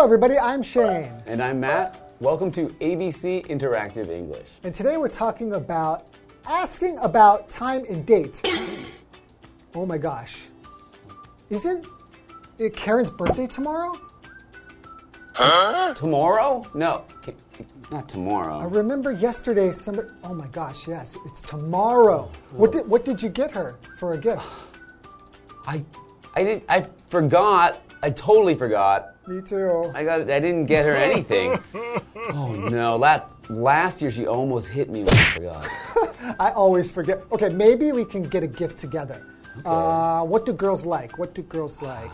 Hello, everybody. I'm Shane. And I'm Matt. Welcome to ABC Interactive English. And today we're talking about asking about time and date. oh my gosh. Isn't it Karen's birthday tomorrow? Huh? Tomorrow? No, k- not I tomorrow. remember yesterday somebody. Oh my gosh, yes, it's tomorrow. What did, what did you get her for a gift? I, I didn't. I forgot. I totally forgot. Me too. I got. I didn't get her anything. oh no! Last last year she almost hit me when I forgot. I always forget. Okay, maybe we can get a gift together. Uh, what do girls like? What do girls like?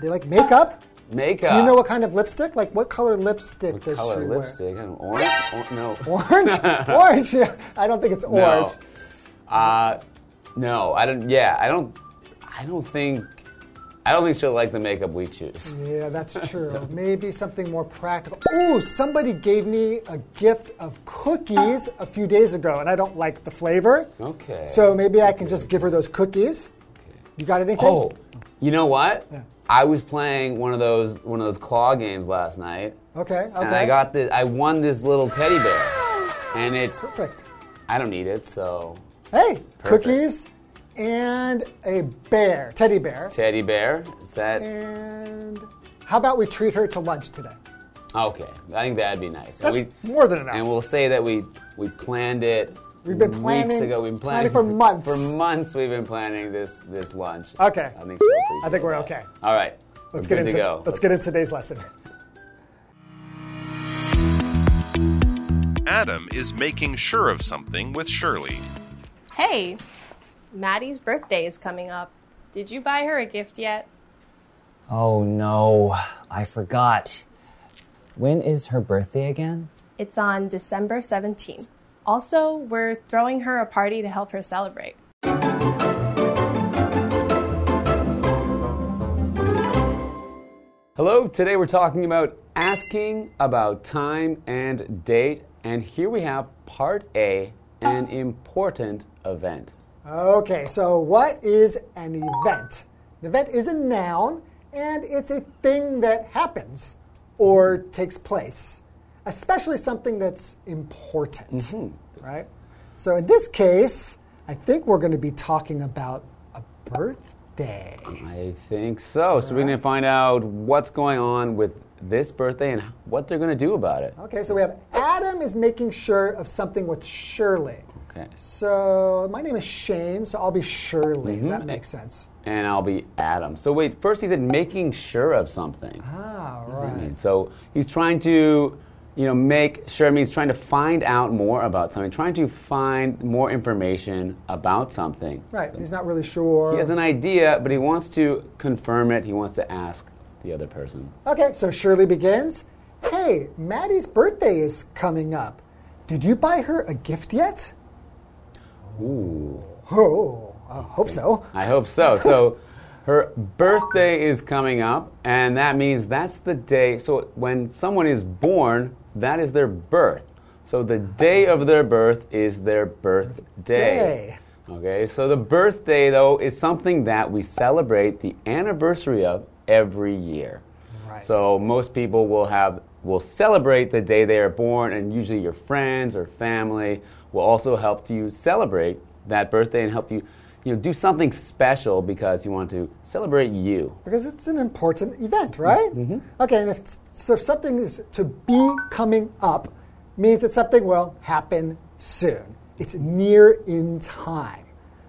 They like makeup. Makeup. You know what kind of lipstick? Like what color lipstick does color she lipstick? Kind of orange? Or, no. Orange. orange. Yeah. I don't think it's orange. No. Uh, no. I don't. Yeah. I don't. I don't think. I don't think she'll like the makeup we choose. Yeah, that's true. Maybe something more practical. Ooh, somebody gave me a gift of cookies a few days ago, and I don't like the flavor. Okay. So maybe I can just give her those cookies. Okay. You got anything? Oh, you know what? Yeah. I was playing one of those one of those claw games last night, Okay. Okay. and I got the I won this little teddy bear, and it's perfect. I don't need it, so Hey, Perfect. cookies and a bear, teddy bear. teddy bear is that And how about we treat her to lunch today? okay? I think that'd be nice. That's and we more than enough. and we'll say that we we planned it. We've been planning weeks planning- ago. We've been planning planning, for months. For months, we've been planning this this lunch. Okay. I think she'll appreciate I think we're that. okay. All right. let's we're get good into to go. let's get into today's lesson. Adam is making sure of something with Shirley. Hey, Maddie's birthday is coming up. Did you buy her a gift yet? Oh no, I forgot. When is her birthday again? It's on December 17th. Also, we're throwing her a party to help her celebrate. Hello, today we're talking about asking about time and date, and here we have part A an important event. Okay, so what is an event? An event is a noun and it's a thing that happens or takes place, especially something that's important, mm-hmm. right? So in this case, I think we're going to be talking about a birthday. I think so. So we're going to find out what's going on with this birthday and what they're going to do about it. Okay, so we have Adam is making sure of something with Shirley. Okay. So my name is Shane, so I'll be Shirley. That makes sense. And I'll be Adam. So wait, first he said making sure of something. Ah, What does that right. So he's trying to, you know, make sure means trying to find out more about something, trying to find more information about something. Right, he's not really sure. He has an idea, but he wants to confirm it. He wants to ask the other person. Okay, so Shirley begins. Hey, Maddie's birthday is coming up. Did you buy her a gift yet? Ooh. Oh, I hope so. I hope so. So her birthday is coming up, and that means that's the day. So when someone is born, that is their birth. So the day of their birth is their birthday. Day. Okay, so the birthday, though, is something that we celebrate the anniversary of every year. Right. So most people will have will celebrate the day they are born, and usually your friends or family will also help you celebrate that birthday and help you, you know, do something special because you want to celebrate you. Because it's an important event, right? Mm-hmm. Okay, and if so if something is to be coming up, means that something will happen soon. It's near in time,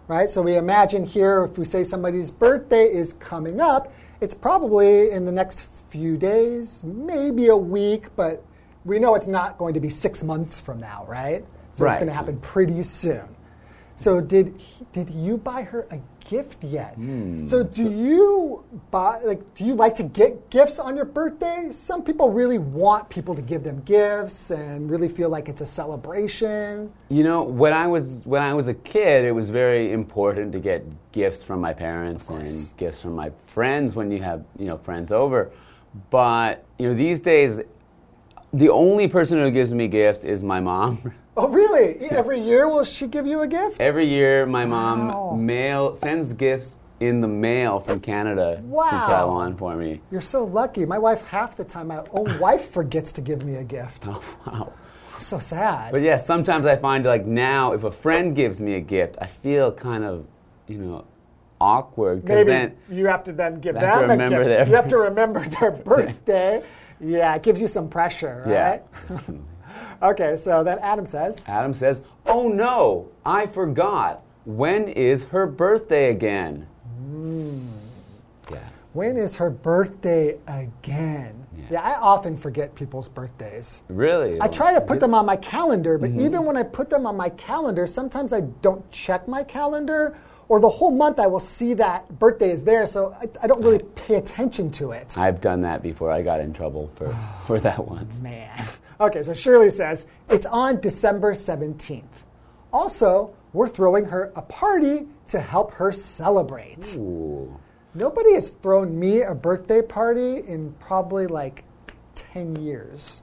right? So we imagine here, if we say somebody's birthday is coming up, it's probably in the next few days, maybe a week, but we know it's not going to be six months from now, right? So it's going to happen pretty soon. So did he, did you buy her a gift yet? Hmm. So do you buy like do you like to get gifts on your birthday? Some people really want people to give them gifts and really feel like it's a celebration. You know, when I was when I was a kid, it was very important to get gifts from my parents and gifts from my friends when you have you know friends over. But you know, these days, the only person who gives me gifts is my mom. Oh really? Every year will she give you a gift? Every year, my Wow. mom mail sends gifts in the mail from Canada Wow. to Taiwan for me. You're so lucky. My wife, half the time, my own wife forgets to give me a gift. Oh, wow. So sad. But yeah, sometimes I find like now, if a friend gives me a gift, I feel kind of, you know, awkward because then you have to then give to them a remember their- You have to remember their birthday. yeah, it gives you some pressure, right? Yeah. okay, so then Adam says, Adam says, "Oh no, I forgot. When is her birthday again?" Hmm. Yeah. When is her birthday again? Yeah. Yeah, I often forget people's birthdays. Really? I try to put them on my calendar, but Mm-hmm. even when I put them on my calendar, sometimes I don't check my calendar, or the whole month I will see that birthday is there, so I, I don't really pay attention to it. I've done that before. I got in trouble for for that once. Man. Okay, so Shirley says it's on December 17th. Also, we're throwing her a party to help her celebrate. Ooh. Nobody has thrown me a birthday party in probably like 10 years.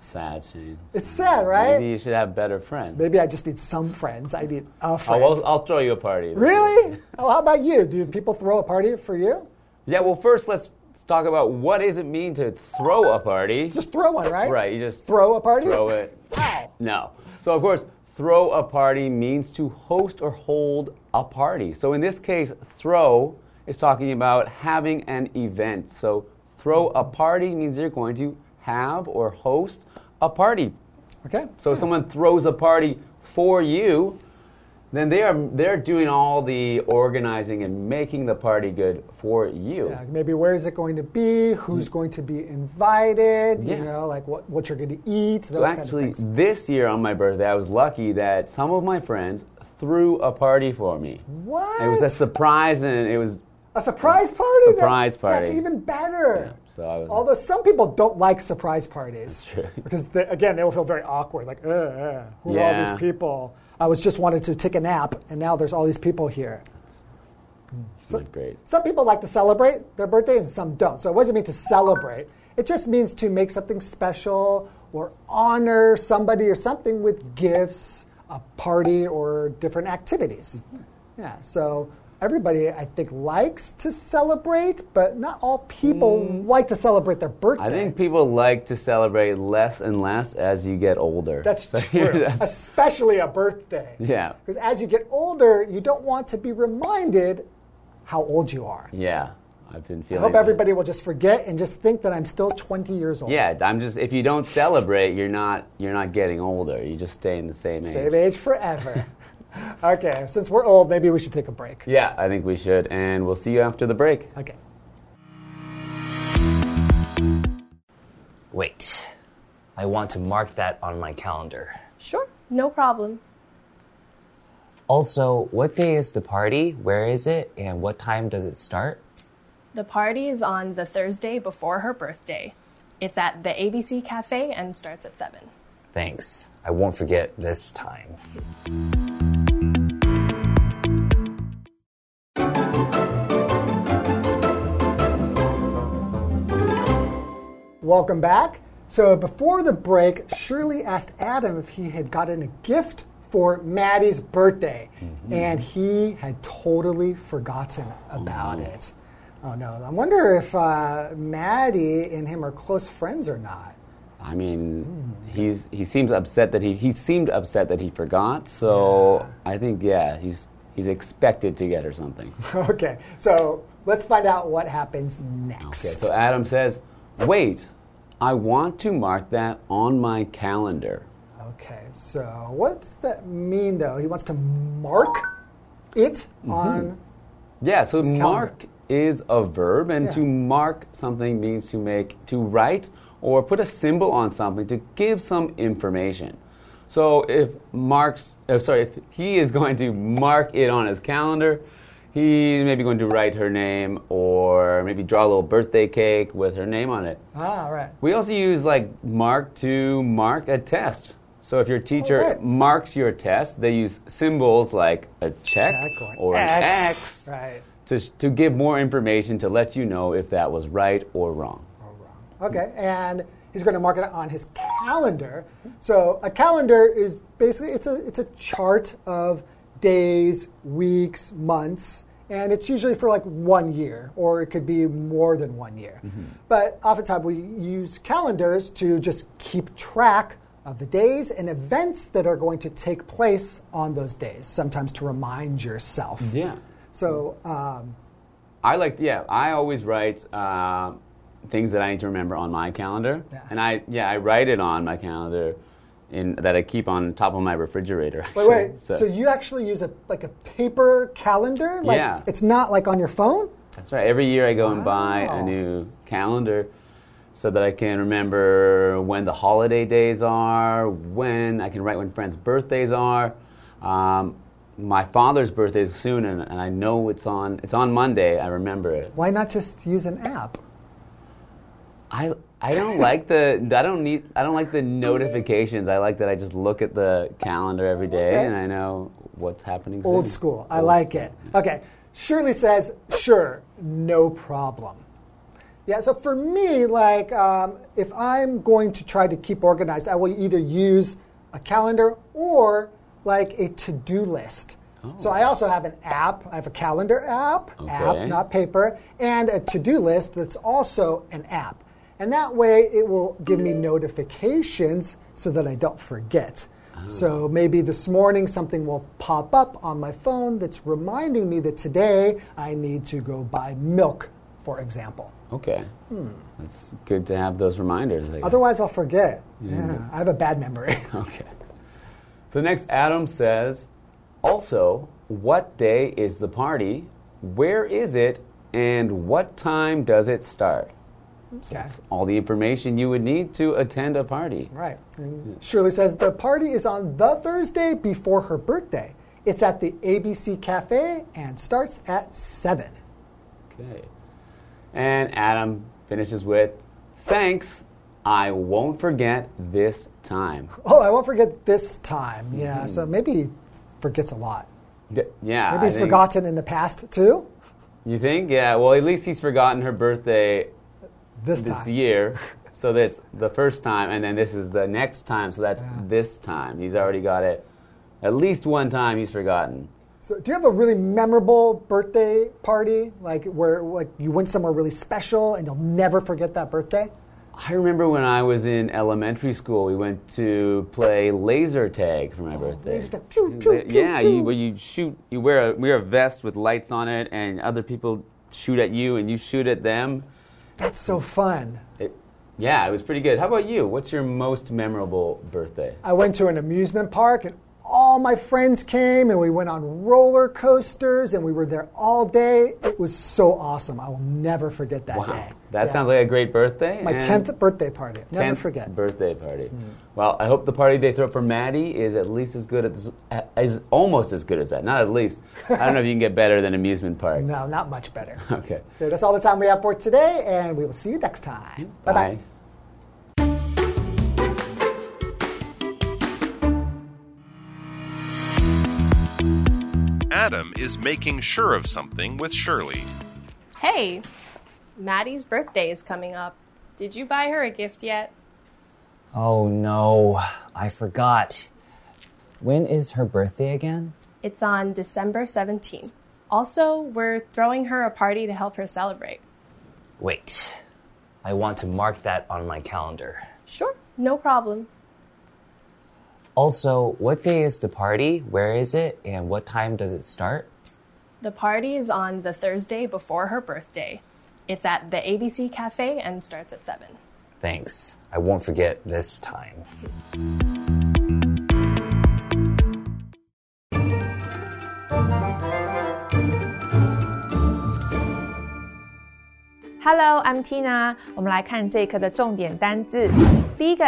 Sad, Shane. It's sad, right? Maybe you should have better friends. Maybe I just need some friends. I need a Oh, friend. well, I'll throw you a party. Really? Oh, how about you? Do people throw a party for you? Yeah. Well, first let's talk about what does it mean to throw a party. Just throw one, right? Right. You just Throw a party? throw it. Wow. No. So of course, throw a party means to host or hold a party. So in this case, throw is talking about having an event. So throw a party means you're going to have or host a party. Okay. So if someone throws a party for you, then they are they're doing all the organizing and making the party good for you. Yeah, maybe where is it going to be? Who's mm. going to be invited? Yeah. You know, like what, what you're going to eat. Those So kind of actually, things. this year on my birthday, I was lucky that some of my friends threw a party for me. What? It was a surprise, and it was A surprise party? That- Surprise That's even better. Yeah, so I was- Although some people don't like surprise parties. true. Because, they, again, they will feel very awkward. Like, uh, uh, who are all these people? I was just wanted to take a nap, and now there's all these people here. not great. Some people like to celebrate their birthday and some don't. So it doesn't mean to celebrate. It just means to make something special or honor somebody or something with gifts, a party, or different activities. Yeah, so everybody, I think, likes to celebrate, but not all people hmm. like to celebrate their birthday. I think people like to celebrate less and less as you get older. That's So, true, that's- especially a birthday. yeah, Because as you get older, you don't want to be reminded how old you are. yeah. I've been feeling. I hope that. everybody will just forget and just think that I'm still 20 years old. Yeah, I'm just. If you don't celebrate, you're not. You're not getting older. You just stay in the same age. Same age forever. okay, since we're old, maybe we should take a break. Yeah, I think we should, and we'll see you after the break. Okay. Wait. I want to mark that on my calendar. Sure, no problem. Also, what day is the party? Where is it? And what time does it start? The party is on the Thursday before her birthday. It's at the ABC Cafe and starts at 7. Thanks. I won't forget this time. Welcome back. So before the break, Shirley asked Adam if he had gotten a gift for Maddie's birthday, and he had totally forgotten about it. Oh no! I wonder if uh, Maddie and him are close friends or not. I mean, he's he seems upset that he he seemed upset that he forgot. So I think yeah, he's he's expected to get her something. okay, so let's find out what happens next. Okay, so Adam says, "Wait, I want to mark that on my calendar." Okay, so what's that mean though? He wants to mark it on. Yeah, so calendar. mark is a verb, and Yeah. to mark something means to make, to write or put a symbol on something to give some information. So if Mark's, uh, sorry, if he is going to mark it on his calendar, he's maybe going to write her name or maybe draw a little birthday cake with her name on it. Ah, right. We also use like mark to mark a test. So if your teacher Oh, right. marks your test, they use symbols like a check, Check or an X Right. to, to give more information to let you know if that was right or wrong. Okay, and he's going to mark it on his calendar. So a calendar is basically it's a it's a chart of days, weeks, months, And it's usually for like one year, or it could be more than one year. But oftentimes we use calendars to just keep track of the days and events that are going to take place on those days, sometimes to remind yourself. Yeah. So, um, I like, yeah, I always write uh, things that I need to remember on my calendar. Yeah. And I, yeah, I write it on my calendar in, that I keep on top of my refrigerator. wait, actually. wait. So, you actually use a like a paper calendar? Like, Yeah. It's not like on your phone? That's right. Every year I go and buy a new calendar so that I can remember when the holiday days are, when I can write when friends' birthdays are. Um, my father's birthday is soon, and, and I know it's on. It's on Monday. I remember it. Why not just use an app? I I don't like the I don't need I don't like the notifications. I like that I just look at the calendar every day Okay. and I know what's happening. Old soon. school. I Old like school. it. Okay. Shirley says, sure, no problem. Yeah, so for me, like, um, if I'm going to try to keep organized, I will either use a calendar or like a to do list. Oh. So I also have an app. I have a calendar app, okay. app, not paper, and a to do list that's also an app. And that way it will give me notifications so that I don't forget. So ah. maybe this morning something will pop up on my phone that's reminding me that today I need to go buy milk, for example. Okay, hmm. it's good to have those reminders. Otherwise, I'll forget. Yeah, I have a bad memory. Okay. So next, Adam says, also, what day is the party? Where is it? And what time does it start? So Okay. that's all the information you would need to attend a party. Right. And Shirley says the party is on the Thursday before her birthday. It's at the ABC Cafe and starts at 7. Okay. And Adam finishes with, thanks. I won't forget this time. Oh, I won't forget this time. Yeah, mm-hmm. so maybe he forgets a lot. D- yeah. Maybe I he's forgotten in the past too. You think? Yeah. Well, at least he's forgotten her birthday This this year. So that's the first time, and then this is the next time. So that's this time. He's already got it. At least one time he's forgotten. So, do you have a really memorable birthday party, like where like you went somewhere really special and you'll never forget that birthday? I remember when I was in elementary school, we went to play laser tag for my oh, birthday. Oh, tag. Pew, pew, yeah, pew. you, where you shoot, you wear a wear a vest with lights on it, and other people shoot at you, and you shoot at them. That's so fun. It, yeah, it was pretty good. How about you? What's your most memorable birthday? I went to an amusement park and all my friends came and we went on roller coasters and we were there all day. It was so awesome. I will never forget that Wow, day. that Yeah. sounds like a great birthday. my 10th birthday party. Never forget. Birthday party. Mm. Well, I hope the party they throw for Maddie is at least as good as, as almost as good as that. Not at least. I don't know if you can get better than amusement park. No, not much better. Okay. Okay, that's all the time we have for today, and we will see you next time. Bye bye. Adam is making sure of something with Shirley. Hey, Maddie's birthday is coming up. Did you buy her a gift yet? Oh no, I forgot. When is her birthday again? It's on December 17th. Also, we're throwing her a party to help her celebrate. Wait. I want to mark that on my calendar. Sure, no problem. Also, what day is the party? Where is it? And what time does it start? The party is on the Thursday before her birthday. It's at the ABC Cafe and starts at 7. Thanks. I won't forget this time. Hello, I'm Tina。我们来看这一课的重点单字。第一个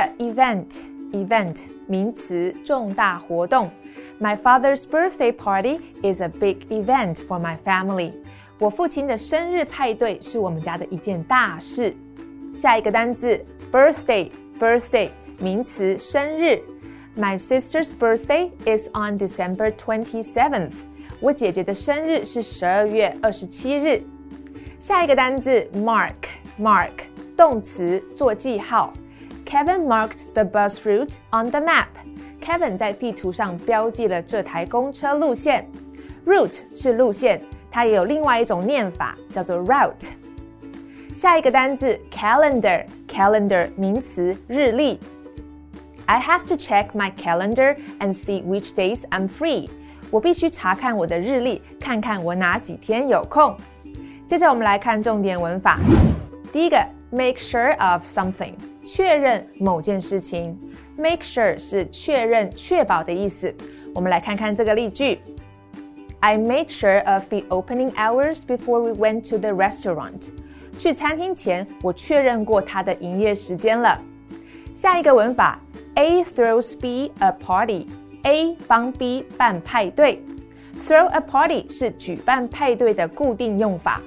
event，event 名词，重大活动。My father's birthday party is a big event for my family。我父亲的生日派对是我们家的一件大事。下一个单字 birthday，birthday 名词，生日。My sister's birthday is on December twenty seventh。我姐姐的生日是十二月二十七日。下一个单字 mark，mark 动词，做记号。 Kevin marked the bus route on the map。Kevin 在地图上标记了这台公车路线。Route 是路线 它也有另外一种念法，叫做 route。下一个单字 calendar，calendar 名词，日历。I have to check my calendar and see which days I'm free。我必须查看我的日历，看看我哪几天有空。接着我们来看重点文法。第一个，make sure of something， 确认某件事情。Make sure 是确认、确保的意思。我们来看看这个例句。I made sure of the opening hours before we went to the restaurant。去餐厅前，我确认过它的营业时间了。下一个文法，A throws B a party。A 帮 B 办派对。Throw a party 是举办派对的固定用法。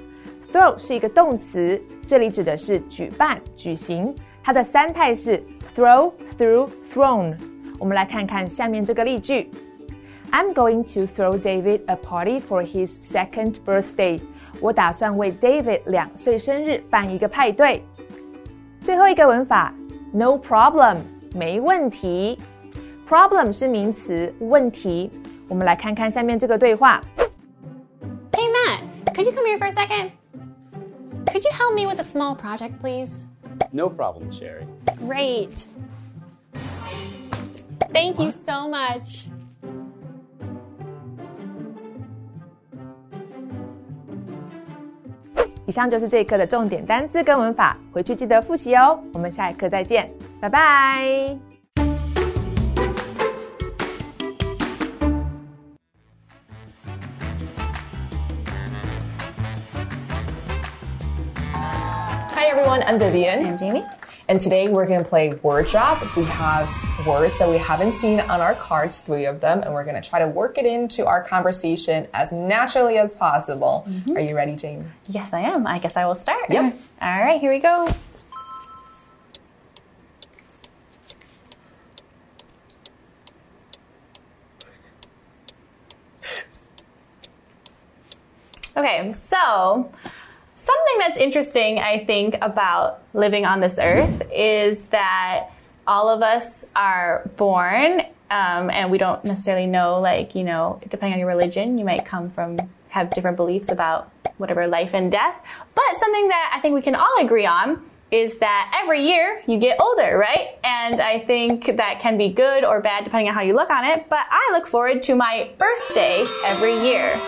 Throw 是一个动词，这里指的是举办、举行。 它的三态是 throw, threw, thrown。我们来看看下面这个例句。I'm going to throw David a party for his second birthday。我打算为 David 两岁生日办一个派对。最后一个文法，no problem，没问题。Problem 是名词，问题。我们来看看下面这个对话。Hey Matt, could you come here for a second? Could you help me with a small project, please? No problem, Sherry. Great. Thank you so much. 以上就是这一课的重点单词跟文法，回去记得复习哦。我们下一课再见，拜拜。 Hi everyone, I'm Vivian. I'm Jamie. And today we're going to play word drop. We have words that we haven't seen on our cards, three of them, and we're going to try to work it into our conversation as naturally as possible. Mm-hmm. Are you ready, Jamie? Yes, I am. I guess I will start. Yep. All right, here we go. Okay, so something that's interesting, I think, about living on this earth is that all of us are born um, and we don't necessarily know, like, you know, depending on your religion, you might come from, have different beliefs about whatever life and death. But something that I think we can all agree on is that every year you get older, right? And I think that can be good or bad depending on how you look on it. But I look forward to my birthday every year.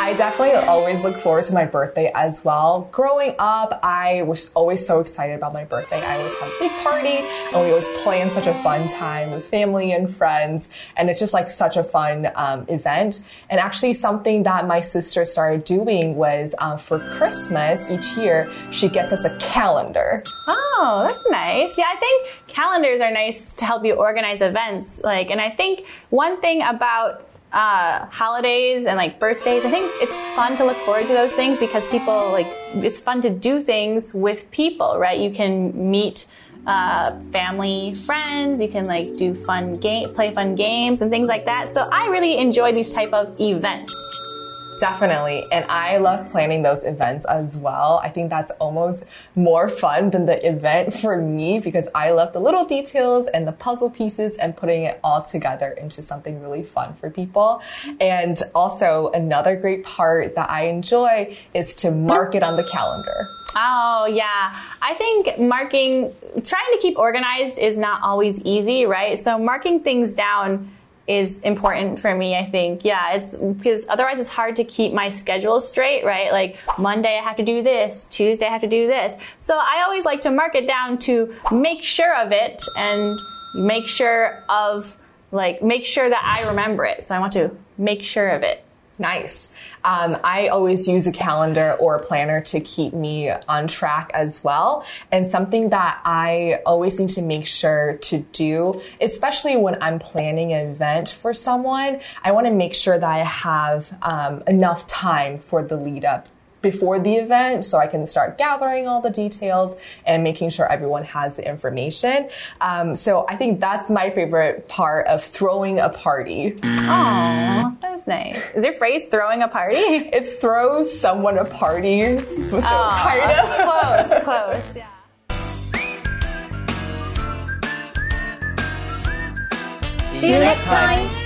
I definitely always look forward to my birthday as well. Growing up, I was always so excited about my birthday. I always had a big party and we always plan such a fun time with family and friends. And it's just like such a fun um, event. And actually, something that my sister started doing was um, for Christmas each year, she gets us a calendar. Oh, that's nice. Yeah, I think calendars are nice to help you organize events. Like, and I think one thing about uh, holidays and like birthdays. I think it's fun to look forward to those things because people like it's fun to do things with people, right? You can meet uh, family, friends. You can like do fun game, play fun games and things like that. So I really enjoy these type of events. Definitely. And I love planning those events as well. I think that's almost more fun than the event for me because I love the little details and the puzzle pieces and putting it all together into something really fun for people. And also another great part that I enjoy is to mark it on the calendar. Oh, yeah. I think marking, trying to keep organized is not always easy, right? So marking things down is important for me, I think. Yeah, it's because otherwise it's hard to keep my schedule straight, right? Like Monday I have to do this, Tuesday I have to do this. So I always like to mark it down to make sure of it and make sure of like make sure that I remember it. So I want to make sure of it. Nice. Um, I always use a calendar or a planner to keep me on track as well. And something that I always need to make sure to do, especially when I'm planning an event for someone, I want to make sure that I have um, enough time for the lead up before the event so I can start gathering all the details and making sure everyone has the information. Um, so I think that's my favorite part of throwing a party. Aww, that's nice. Is your phrase throwing a party? It's throws someone a party. So kind of. close, close. Yeah. See you next time.